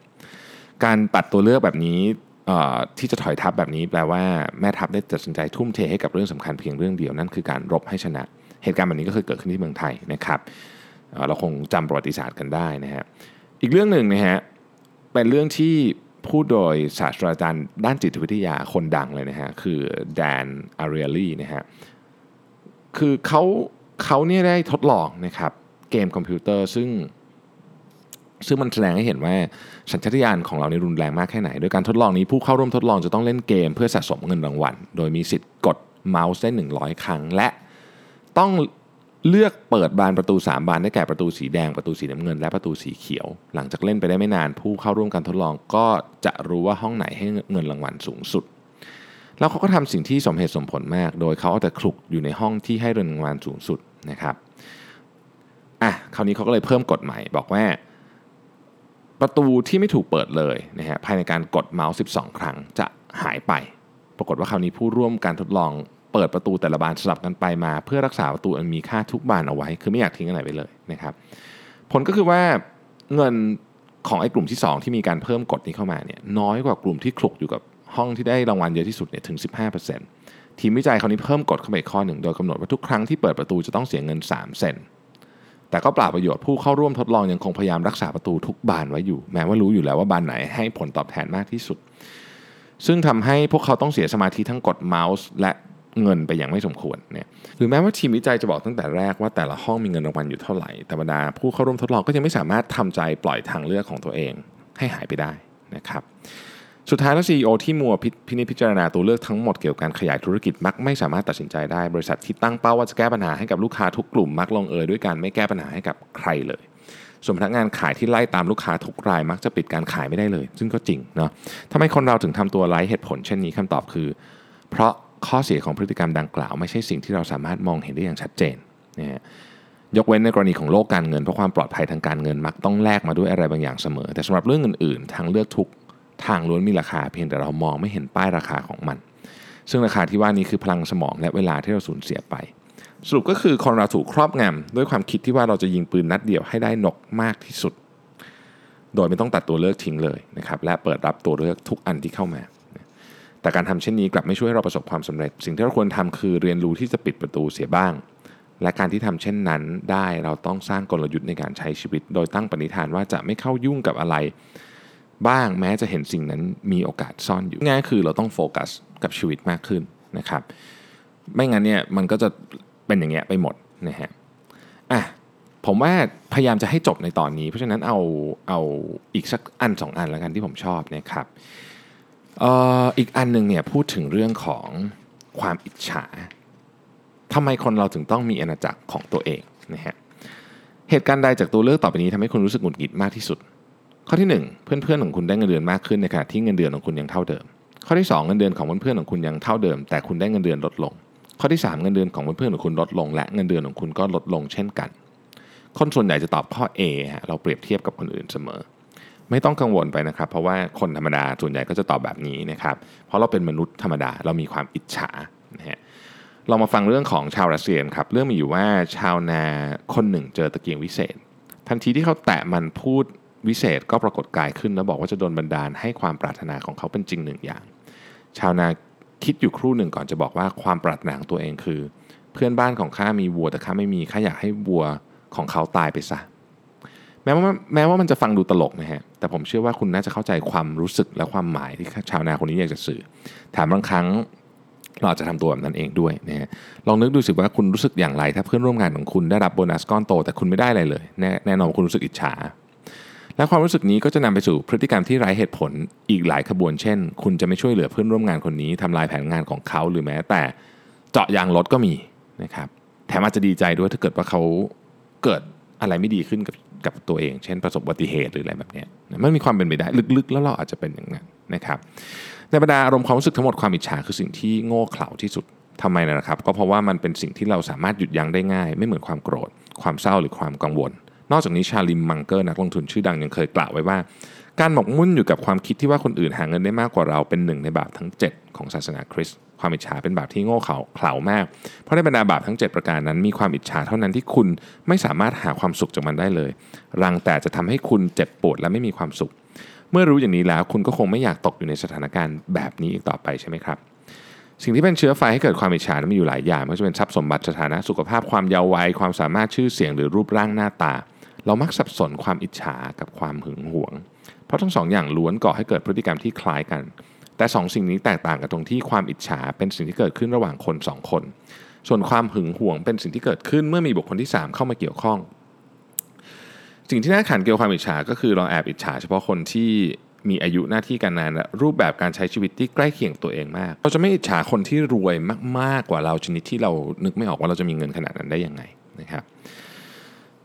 การปัดตัวเลือกแบบนี้ที่จะถอยทัพแบบนี้แปลว่าแม่ทัพได้ตัดสินใจทุ่มเทให้กับเรื่องสำคัญเพียงเรื่องเดียวนั่นคือการรบให้ชนะ เหตุการณ์แบบนี้ก็เคยเกิดขึ้นที่เมืองไทยนะครับเเราคงจำประวัติศาสตร์กันได้นะฮะอีกเรื่องหนึ่งนะฮะเป็นเรื่องที่พูดโดยศาสตราจารย์ด้านจิตวิทยาคนดังเลยนะฮะคือแดนอารียลีนะฮะคือเขาเขาเนี่ยได้ทดลองนะครับเกมคอมพิวเตอร์ซึ่ง ซึ่งมันแสดงให้เห็นว่าสัญชาตญาณของเราในรุนแรงมากแค่ไหน โดยการทดลองนี้ผู้เข้าร่วมทดลองจะต้องเล่นเกมเพื่อสะสมเงินรางวัล โดยมีสิทธิ์กดเมาส์ได้ 100 ครั้ง และต้องเลือกเปิดบานประตู 3 บานได้แก่ประตูสีแดง ประตูสีน้ำเงิน และประตูสีเขียว หลังจากเล่นไปได้ไม่นาน ผู้เข้าร่วมการทดลองก็จะรู้ว่าห้องไหนให้เงินรางวัลสูงสุด แล้วเขาก็ทำสิ่งที่สมเหตุสมผลมาก โดยเขาเอาแต่คลุกอยู่ในห้องที่ให้เงินรางวัลสูงสุดนะครับอะคราวนี้เขาก็เลยเพิ่มกฎใหม่บอกว่า ประตูที่ไม่ถูกเปิดเลยนะฮะภายในการกดเมาส์12 ครั้งจะหายไป ปรากฏว่าคราวนี้ผู้ร่วมการทดลองเปิดประตูแต่ละบานสลับกันไปมา เพื่อรักษาประตูอันมีค่าทุกบานเอาไว้ คือไม่อยากทิ้งอะไรไปเลยนะครับ ผลก็คือว่าเงินของไอ้กลุ่มที่ 2 ที่มีการเพิ่มกฎนี้เข้ามาเนี่ยน้อยกว่ากลุ่มที่คลุกอยู่กับห้องที่ได้รางวัลเยอะที่สุดเนี่ยถึง 15%ทีมวิจัยคราวนี้เพิ่มกฎเข้าไปข้อหนึ่งโดยกำหนดว่าทุกครั้งที่เปิดประตูจะต้องเสียเงิน 3 เซน แต่ก็เปล่าประโยชน์ผู้เข้าร่วมทดลองยังคงพยายามรักษาประตูทุกบานไว้อยู่ แม้ว่ารู้อยู่แล้วว่าบานไหนให้ผลตอบแทนมากที่สุด ซึ่งทำให้พวกเขาต้องเสียสมาธิทั้งกดเมาส์ และเงินไปอย่างไม่สมควรเนี่ยหรือแม้ว่าทีมวิจัยจะบอกตั้งแต่แรกว่าแต่ละห้องมีเงินรางวัลอยู่เท่าไหร่แต่บรรดาผู้เข้าร่วมทดลองก็ยังไม่สามารถทำใจปล่อยทางเลือกของตัวเองให้หายไปได้นะครับ สุดท้ายแล้ว CEO ที่มัวพิพินิจพิจารณาตัวเลือกทั้งหมดเกี่ยวกับการขยายธุรกิจมักไม่สามารถตัดสินใจได้ บริษัทที่ตั้งเป้าว่าจะแก้ปัญหาให้กับลูกค้าทุกกลุ่มมักลงเอยด้วยการไม่แก้ปัญหาให้กับใครเลย ส่วนพนักงานขายที่ไล่ตามลูกค้าทุกราย มักจะปิดการขายไม่ได้เลย ซึ่งก็จริงเนาะทำไมคนเราถึงทำตัวไร้เหตุผลเช่นนี้คำตอบคือ เพราะข้อเสียของพฤติกรรมดังกล่าว ไม่ใช่สิ่งที่เราสามารถมองเห็นได้อย่างชัดเจนนะฮะยกเว้นในกรณีของโลกการเงินเพราะความปลอดภัยทางการเงินมักต้องแลกมาด้วยอะไรบางอย่างเสมอ แต่สำหรับเรื่องอื่นๆ ทางเลือกทุก ทางล้วนมีราคาเพียงแต่เรามองไม่เห็นป้ายราคาของมัน ซึ่งราคาที่ว่านี้คือพลังสมองและเวลาที่เราสูญเสียไป สรุปก็คือคนเราถูกครอบงำด้วยความคิดที่ว่าเราจะยิงปืนนัดเดียวให้ได้นกมากที่สุด โดยไม่ต้องตัดตัวเลือกทิ้งเลยนะครับและเปิดรับตัวเลือกทุกอันที่เข้ามา แต่การทำเช่นนี้กลับไม่ช่วยให้เราประสบความสำเร็จ สิ่งที่เราควรทำคือเรียนรู้ที่จะปิดประตูเสียบ้างและการที่ทำเช่นนั้นได้เราต้องสร้างกลยุทธ์ในการใช้ชีวิต โดยตั้งปณิธานว่าจะไม่เข้ายุ่งกับอะไร บ้างแม้จะเห็นสิ่งนั้นมีโอกาสซ่อนอยู่ง่ายคือเราต้องโฟกัสกับชีวิตมากขึ้นนะครับ ไม่งั้นเนี่ยมันก็จะเป็นอย่างเงี้ยไปหมดนะฮะอะผมว่าพยายามจะให้จบในตอนนี้ เพราะฉะนั้นเอาเอาอีกสักอันสองอันแล้วกันที่ผมชอบนะครับเอ่ออีกอันหนึ่งเนี่ยพูดถึงเรื่องของความอิจฉาทำไมคนเราถึงต้องมีอาณาจักรของตัวเองนะฮะเหตุการณ์ใดจากตัวเลือกต่อไปนี้ทำให้คุณรู้สึกหงุดหงิดมากที่สุด ข้อที่ 1 เพื่อนๆของคุณได้เงินเดือนมากขึ้นในขณะที่เงินเดือนของคุณยังเท่าเดิม ข้อที่ 2 เงินเดือนของเพื่อนๆของคุณยังเท่าเดิม แต่คุณได้เงินเดือนลดลง ข้อที่ 3 เงินเดือนของเพื่อนๆของคุณลดลง และเงินเดือนของคุณก็ลดลงเช่นกัน คนส่วนใหญ่จะตอบข้อ A ฮะเราเปรียบเทียบกับคนอื่นเสมอ ไม่ต้องกังวลไปนะครับ เพราะว่าคนธรรมดาส่วนใหญ่ก็จะตอบแบบนี้นะครับเพราะเราเป็นมนุษย์ธรรมดาเรามีความอิจฉานะฮะเรามาฟังเรื่องของชาวรัสเซียครับเรื่องมีอยู่ว่าชาวนาคนหนึ่งเจอตะเกียงวิเศษ ทันทีที่เขาแตะมันพูด วิเศษก็ปรากฏกายขึ้น แล้วบอกว่าจะโดนบันดาลให้ความปรารถนาของเขาเป็นจริงหนึ่งอย่าง ชาวนาคิดอยู่ครู่หนึ่งก่อนจะบอกว่าความปรารถนาของตัวเองคือ เพื่อนบ้านของข้ามีวัวแต่ข้าไม่มีข้าอยากให้วัวของเขาตายไปซะแม้ว่าแม้ว่ามันจะฟังดูตลกนะฮะ แต่ผมเชื่อว่าคุณน่าจะเข้าใจความรู้สึกและความหมายที่ชาวนาคนนี้อยากจะสื่อ ถามบางครั้งเราอาจจะทำตัวแบบนั้นเองด้วยนะฮะ ลองนึกดูสิว่าคุณรู้สึกอย่างไร ถ้าเพื่อนร่วมงานของคุณได้รับโบนัสก้อนโต แต่คุณไม่ได้อะไรเลย แน่แน่นอนคุณรู้สึกอิจฉา และความรู้สึกนี้ก็จะนำไปสู่พฤติกรรมที่ไร้เหตุผลอีกหลายขบวนเช่น คุณจะไม่ช่วยเหลือเพื่อนร่วมงานคนนี้ทำลายแผนงานของเขาหรือแม้ แต่เจาะยางรถก็มีนะครับแถมอาจจะดีใจด้วยถ้าเกิดว่าเขาเกิดอะไรไม่ดีขึ้นกับกับตัวเอง เช่นประสบอุบัติเหตุหรืออะไรแบบนี้มันมีความเป็นไปได้ลึกๆ แล้วเราอาจจะเป็นอย่างนั้นนะครับในบรรดาอารมณ์ความรู้สึกทั้งหมดความอิจฉาคือสิ่งที่โง่เขลาที่สุดทำไมนะครับ ก็เพราะว่ามันเป็นสิ่งที่เราสามารถหยุดยั้งได้ง่าย ไม่เหมือนความโกรธ ความเศร้าหรือความกังวล นอกจากนี้ชาลิมมังเกอร์นักลงทุนชื่อดังยังเคยกล่าวไว้ว่า การหมกมุ่นอยู่กับความคิดที่ว่าคนอื่นหาเงินได้มากกว่าเราเป็นหนึ่งในบาปทั้ง 7 ของศาสนาคริสต์ความอิจฉาเป็นบาปที่โง่เขลาเขลามาก เพราะในบรรดาบาปทั้ง 7 ประการนั้นมีความอิจฉาเท่านั้นที่คุณไม่สามารถหาความสุขจากมันได้เลย รังแต่จะทำให้คุณเจ็บปวดและไม่มีความสุข เมื่อรู้อย่างนี้แล้วคุณก็คงไม่อยากตกอยู่ในสถานการณ์แบบนี้อีกต่อไปใช่ไหมครับสิ่งที่เป็นเชื้อไฟให้เกิดความอิจฉานั้นมีอยู่หลายอย่างไม่ว่าจะเป็นทรัพย์สมบัติสถานะสุขภาพความเยาว์วัยความสามารถชื่อเสียงหรือรูปร่างหน้าตา เรามักสับสนความอิจฉากับความหึงหวง เพราะทั้งสองอย่างล้วนก่อให้เกิดพฤติกรรมที่คล้ายกัน แต่สองสิ่งนี้แตกต่างกันตรงที่ความอิจฉาเป็นสิ่งที่เกิดขึ้นระหว่างคนสองคน ส่วนความหึงหวงเป็นสิ่งที่เกิดขึ้นเมื่อมีบุคคลที่ 3 เข้ามาเกี่ยวข้อง สิ่งที่น่าขันเกี่ยวกับความอิจฉาก็คือเราแอบอิจฉาเฉพาะคนที่มีอายุหน้าที่การงานและรูปแบบการใช้ชีวิตที่ใกล้เคียงตัวเองมาก เราจะไม่อิจฉาคนที่รวยมากๆกว่าเราชนิดที่เรานึกไม่ออกว่าเราจะมีเงินขนาดนั้นได้ยังไงนะครับ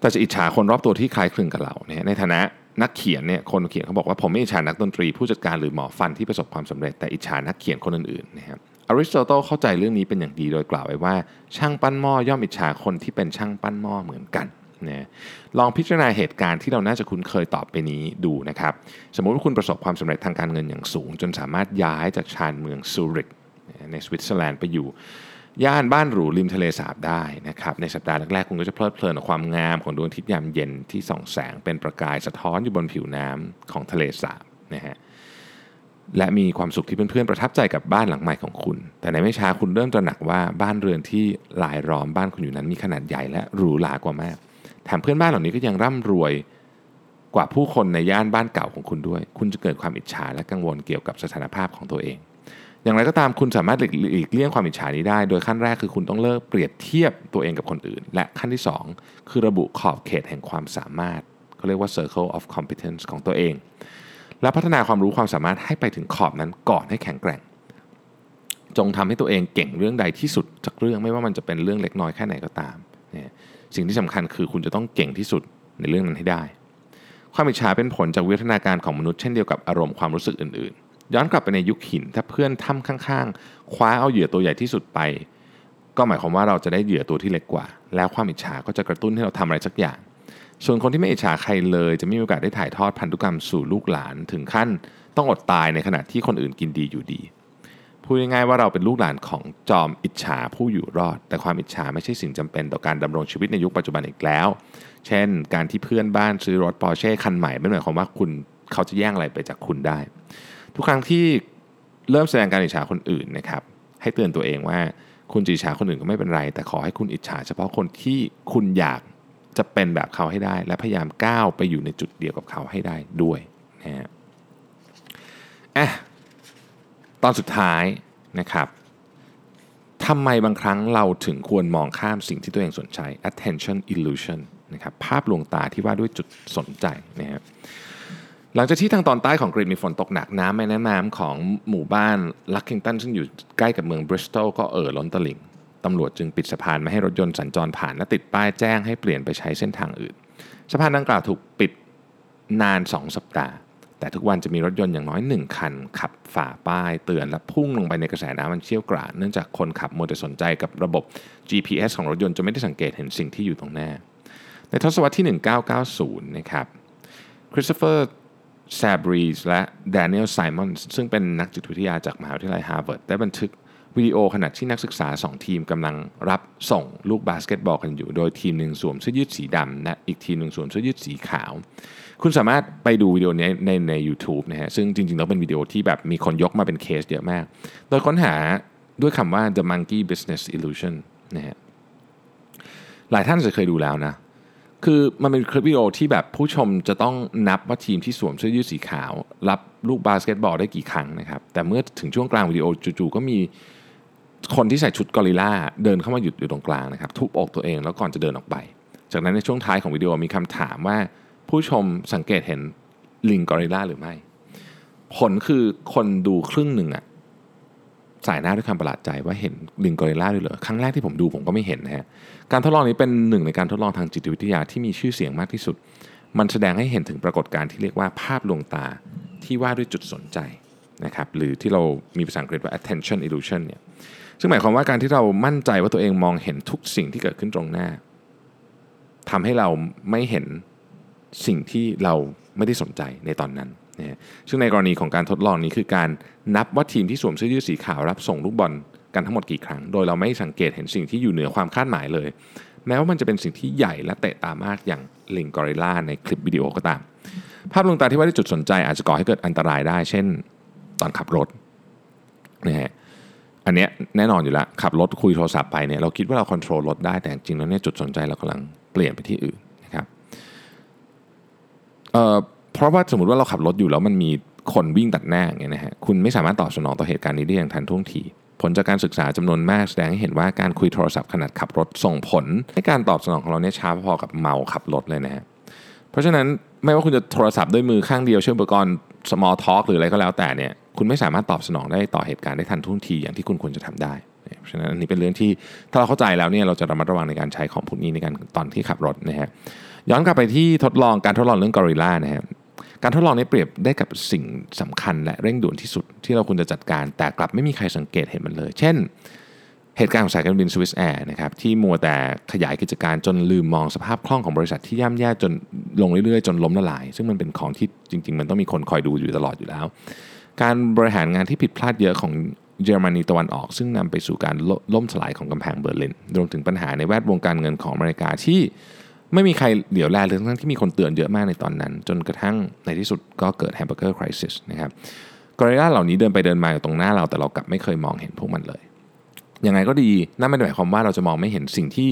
แต่จะอิจฉาคนรอบตัวที่คล้ายคลึงกับเราเนี่ยในฐานะนักเขียนเนี่ยคนเขียนเขาบอกว่าผมไม่อิจฉานักดนตรีผู้จัดการหรือหมอฟันที่ประสบความสำเร็จแต่อิจฉานักเขียนคนอื่นๆนะครับอริสโตเติลเข้าใจเรื่องนี้เป็นอย่างดีโดยกล่าวไว้ว่า ช่างปั้นหม้อย่อมอิจฉาคนที่เป็นช่างปั้นหม้อเหมือนกันนะลองพิจารณาเหตุการณ์ที่เราน่าจะคุ้นเคยต่อไปนี้ดูนะครับ สมมุติว่าคุณประสบความสำเร็จทางการเงินอย่างสูง จนสามารถย้ายจากชานเมืองซูริกในสวิตเซอร์แลนด์ไปอยู่ ย่านบ้านหรูริมทะเลสาบได้นะครับในสัปดาห์แรกๆคุณก็จะเพลิดเพลินกับความงามของดวงอาทิตย์ยามเย็นที่ส่องแสงเป็นประกายสะท้อนอยู่บนผิวน้ำของทะเลสาบนะฮะและมีความสุขที่เพื่อนๆประทับใจกับบ้านหลังใหม่ของคุณ แต่ในไม่ช้าคุณเริ่มตระหนักว่าบ้านเรือนที่ลายล้อมบ้านคุณอยู่นั้นมีขนาดใหญ่และหรูหรากว่ามากแถมเพื่อนบ้านเหล่านี้ก็ยังร่ำรวยกว่าผู้คนในย่านบ้านเก่าของคุณด้วย คุณจะเกิดความอิจฉาและกังวลเกี่ยวกับสถานภาพของตัวเอง อย่างไรก็ตามคุณสามารถหลีกเลี่ยงความอิจฉานี้ได้ โดยขั้นแรกคือคุณต้องเลิกเปรียบเทียบตัวเองกับคนอื่น และขั้นที่ 2 คือระบุขอบเขตแห่งความสามารถเขาเรียกว่า circle of competence ของตัวเอง และพัฒนาความรู้ความสามารถให้ไปถึงขอบนั้นก่อนให้แข็งแกร่ง จงทำให้ตัวเองเก่งเรื่องใดที่สุดจากเรื่องไม่ว่ามันจะเป็นเรื่องเล็กน้อยแค่ไหนก็ตามเนี่ยสิ่งที่สำคัญคือคุณจะต้องเก่งที่สุดในเรื่องนั้นให้ได้ ความอิจฉาเป็นผลจากวิวัฒนาการของมนุษย์เช่นเดียวกับอารมณ์ความรู้สึกอื่นๆ ย้อนกลับไปในยุคหิน ถ้าเพื่อนถ้ำข้างๆ คว้าเอาเหยื่อตัวใหญ่ที่สุดไป ก็หมายความว่าเราจะได้เหยื่อตัวที่เล็กกว่า แล้วความอิจฉาก็จะกระตุ้นให้เราทำอะไรสักอย่าง ส่วนคนที่ไม่อิจฉาใครเลย จะไม่มีโอกาสได้ถ่ายทอดพันธุกรรมสู่ลูกหลานถึงขั้นต้องอดตายในขณะที่คนอื่นกินดีอยู่ดีพูดง่ายๆว่าเราเป็นลูกหลานของจอมอิจฉาผู้อยู่รอด แต่ความอิจฉาไม่ใช่สิ่งจำเป็นต่อการดำรงชีวิตในยุคปัจจุบันอีกแล้ว เช่น การที่เพื่อนบ้านซื้อรถปอร์เช่คันใหม่ไม่หมายความว่าคุณเขาจะแย่งอะไรไปจากคุณได้ ทุกครั้งที่เริ่มแสดงการอิจฉาคนอื่นนะครับให้เตือนตัวเองว่าคุณจะอิจฉาคนอื่นก็ไม่เป็นไร แต่ขอให้คุณอิจฉาเฉพาะคนที่คุณอยากจะเป็นแบบเขาให้ได้ และพยายามก้าวไปอยู่ในจุดเดียวกับเขาให้ได้ด้วยนะฮะอะตอนสุดท้ายนะครับทำไมบางครั้งเราถึงควรมองข้ามสิ่งที่ตัวเองสนใจ attention illusion นะครับภาพลวงตาที่ว่าด้วยจุดสนใจนะฮะ หลังจากที่ทางตอนใต้ของกรีนมีฝนตกหนักน้ำแม่น้ำของหมู่บ้านลักคิงตันซึ่งอยู่ใกล้กับเมืองบริสตอลก็เอ่อล้นตลิ่งตำรวจจึงปิดสะพานไม่ให้รถยนต์สัญจรผ่านและติดป้ายแจ้งให้เปลี่ยนไปใช้เส้นทางอื่น สะพานดังกล่าวถูกปิดนาน 2 สัปดาห์ แต่ทุกวันจะมีรถยนต์อย่างน้อย 1 คัน ขับฝ่าป้ายเตือนและพุ่งลงไปในกระแสน้ำมันเชี่ยวกราดเนื่องจากคนขับมัวแต่สนใจกับระบบ GPS ของรถยนต์จะไม่ได้สังเกตเห็นสิ่งที่อยู่ตรงหน้า ในทศวรรษที่ 1990 นะครับคริสโตเฟอร์ ชาบริสและแดเนียลไซมอนส์ซึ่งเป็นนักจิตวิทยาจากมหาวิทยาลัยฮาร์วาร์ดได้บันทึกวิดีโอขณะที่นักศึกษา 2 ทีมกำลังรับส่งลูกบาสเกตบอลกันอยู่ โดยทีมหนึ่งสวมเสื้อยืดสีดำและอีกทีมหนึ่งสวมเสื้อยืดสีขาว คุณสามารถไปดูวิดีโอนี้ในใน u t u b e นะฮะซึ่งจริงๆแล้วเป็นวิดีโอที่แบบมีคนยกมาเป็นเคสเยอะมาก โดยค้นหาด้วยคำว่า the monkey business illusion นะฮะหลายท่านจะเคยดูแล้วนะ คือมันเป็นคลิปวิดีโอที่แบบผู้ชมจะต้องนับว่าทีมที่สวมเสื้อยืดสีขาว รับลูกบาสเกตบอลได้กี่ครั้งนะครับ แต่เมื่อถึงช่วงกลางวิดีโอจู่ๆก็มีคนที่ใส่ชุดกอริลลาเดินเข้ามาหยุดอยู่ตรงกลางนะครับทุบอกตัวเองแล้วก่อนจะเดินออกไป จากนั้นในช่วงท้ายของวิดีโอมีคำถามว่า ผู้ชมสังเกตเห็นลิงกอริลลาหรือไม่ ผลคือคนดูครึ่งหนึ่งอะสายหน้าด้วยความประหลาดใจว่าเห็นลิงกอริลลาด้วยเหรอครั้งแรกที่ผมดูผมก็ไม่เห็นนะฮะ การทดลองนี้เป็นหนึ่งในการทดลองทางจิตวิทยาที่มีชื่อเสียงมากที่สุด มันแสดงให้เห็นถึงปรากฏการณ์ที่เรียกว่าภาพลวงตาที่ว่าด้วยจุดสนใจนะครับหรือที่เรามีภาษาอังกฤษว่า attention illusion เนี่ยซึ่งหมายความว่าการที่เรามั่นใจว่าตัวเองมองเห็นทุกสิ่งที่เกิดขึ้นตรงหน้าทำให้เราไม่เห็นสิ่งที่เราไม่ได้สนใจในตอนนั้นนะฮะซึ่งในกรณีของการทดลองนี้คือการนับว่าทีมที่สวมเสื้อยืดสีขาวรับส่งลูกบอล กันทั้งหมดกี่ครั้ง โดยเราไม่สังเกตเห็นสิ่งที่อยู่เหนือความคาดหมายเลย แม้ว่ามันจะเป็นสิ่งที่ใหญ่และเตะตามากอย่างลิงกอริลลาในคลิปวิดีโอก็ตาม ภาพลวงตาที่ว่าด้จุดสนใจอาจจะก่อให้เกิดอันตรายได้ เช่น ตอนขับรถนะฮะอันเนี้ยแน่นอนอยู่แล้วขับรถคุยโทรศัพท์ไปเนี่ยเราคิดว่าเราควบคุมรถได้แต่จริงๆแล้วเนี่ยจุดสนใจเรากำลังเปลี่ยนไปที่อื่นนะครับเอ่อเพราะว่าสมมติว่าเราขับรถอยู่แล้วมันมีคนวิ่งตัดหน้าอย่างเงี้ยนะฮะคุณไม่สามารถตอบสนองต่อเหตุการณ์นี้ได้อย่างทันท่วงที ผลจากการศึกษาจำนวนมากแสดงให้เห็นว่าการคุยโทรศัพท์ขณะขับรถส่งผล ให้การตอบสนองของเราเนี่ยช้าพอๆกับเมาขับรถเลยนะฮะเพราะฉะนั้นไม่ว่าคุณจะโทรศัพท์ด้วยมือข้างเดียวเชื่อมอุปกรณ์ small talk หรืออะไรก็แล้วแต่เนี่ยคุณไม่สามารถตอบสนองได้ต่อเหตุการณ์ได้ทันท่วงทีอย่างที่คุณควรจะทำได้เพราะฉะนั้นอันนี้เป็นเรื่องที่ถ้าเราเข้าใจแล้วเนี่ยเราจะระมัดระวังในการใช้ของพวกนี้ในการตอนที่ขับรถนะฮะย้อนกลับไปที่ทดลองการทดลองเรื่องกอริลลานะฮะ การทดลองนี้เปรียบได้กับสิ่งสำคัญและเร่งด่วนที่สุดที่เราควรจะจัดการ แต่กลับไม่มีใครสังเกตเห็นมันเลย เช่น เหตุการณ์ของสายการบินสวิสแอร์นะครับที่มัวแต่ขยายกิจการจนลืมมองสภาพคล่องของบริษัทที่ย่ำแย่จนลงเรื่อยๆ จนล้มละลาย ซึ่งมันเป็นของที่จริง ๆ มันต้องมีคนคอยดูอยู่ตลอดอยู่แล้ว การบริหารงานที่ผิดพลาดเยอะของเยอรมนีตะวันออก ซึ่งนำไปสู่การล่มสลายของกำแพงเบอร์ลินรวมถึงปัญหาในแวดวงการเงินของอเมริกาที่ ไม่มีใครเหลียวแลเลยทั้งที่มีคนเตือนเยอะมากในตอนนั้น จนกระทั่งในที่สุดก็เกิด Hamburger Crisis นะครับกอริลลาเหล่านี้เดินไปเดินมาอยู่ตรงหน้าเรา แต่เรากลับไม่เคยมองเห็นพวกมันเลย ยังไงก็ดีนั่นไม่ได้หมายความว่าเราจะมองไม่เห็นสิ่งที่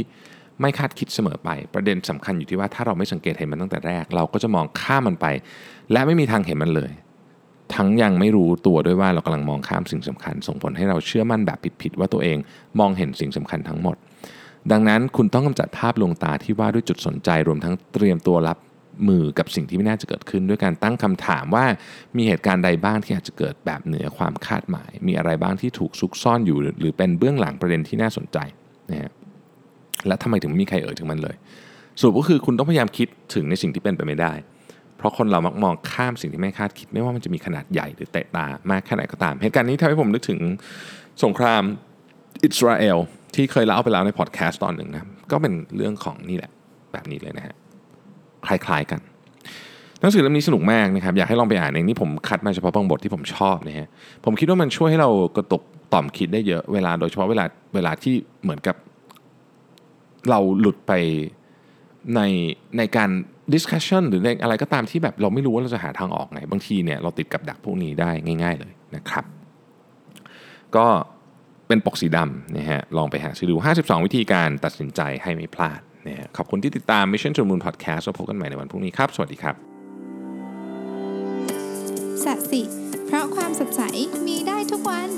ไม่คาดคิดเสมอไป ประเด็นสำคัญอยู่ที่ว่าถ้าเราไม่สังเกตเห็นมันตั้งแต่แรก เราก็จะมองข้ามมันไป และไม่มีทางเห็นมันเลย ทั้งยังไม่รู้ตัวด้วยว่าเรากำลังมองข้ามสิ่งสำคัญ ส่งผลให้เราเชื่อมั่นแบบผิดๆว่าตัวเองมองเห็นสิ่งสำคัญทั้งหมด ดังนั้นคุณต้องกำจัดภาพลวงตาที่ว่าด้วยจุดสนใจรวมทั้งเตรียมตัวรับมือกับสิ่งที่ไม่น่าจะเกิดขึ้น ด้วยการตั้งคำถามว่ามีเหตุการณ์ใดบ้างที่อาจจะเกิดแบบเหนือความคาดหมาย มีอะไรบ้างที่ถูกซุกซ่อนอยู่ หรือเป็นเบื้องหลังประเด็นที่น่าสนใจนะฮะและทำไมถึงไม่มีใครเอ่ยถึงมันเลยสรุปก็คือคุณต้องพยายามคิดถึงในสิ่งที่เป็นไปไม่ได้ เพราะคนเรามักมองข้ามสิ่งที่ไม่คาดคิด ไม่ว่ามันจะมีขนาดใหญ่หรือเตะตามากแค่ไหนก็ตาม เหตุการณ์นี้ทำให้ผมนึกถึงสงครามอิสราเอล ที่เคยเล่าไปแล้วในพอดแคสต์ตอนหนึ่งนะก็เป็นเรื่องของนี่แหละแบบนี้เลยนะฮะคล้ายๆกันหนังสือเล่มนี้สนุกมากนะครับอยากให้ลองไปอ่านเองนี่ผมคัดมาเฉพาะบางบทที่ผมชอบนะฮะผมคิดว่ามันช่วยให้เรากระตุกต่อมคิดได้เยอะเวลาโดยเฉพาะเวลาเวลาที่เหมือนกับ เราหลุดไปในในการ discussion หรือในอะไรก็ตามที่แบบเราไม่รู้ว่าเราจะหาทางออกไง บางทีเนี่ยเราติดกับดักพวกนี้ได้ง่าย ๆเลยนะครับ ก็ เป็นปกสีดำนะฮะลองไปหาซื้อดู 52 วิธีการตัดสินใจให้ไม่พลาดนะฮะขอบคุณที่ติดตาม Mission to the Moon Podcast แล้วพบกันใหม่ในวันพรุ่งนี้ครับ สวัสดีครับสัสิเพราะความสดใสมีได้ทุกวัน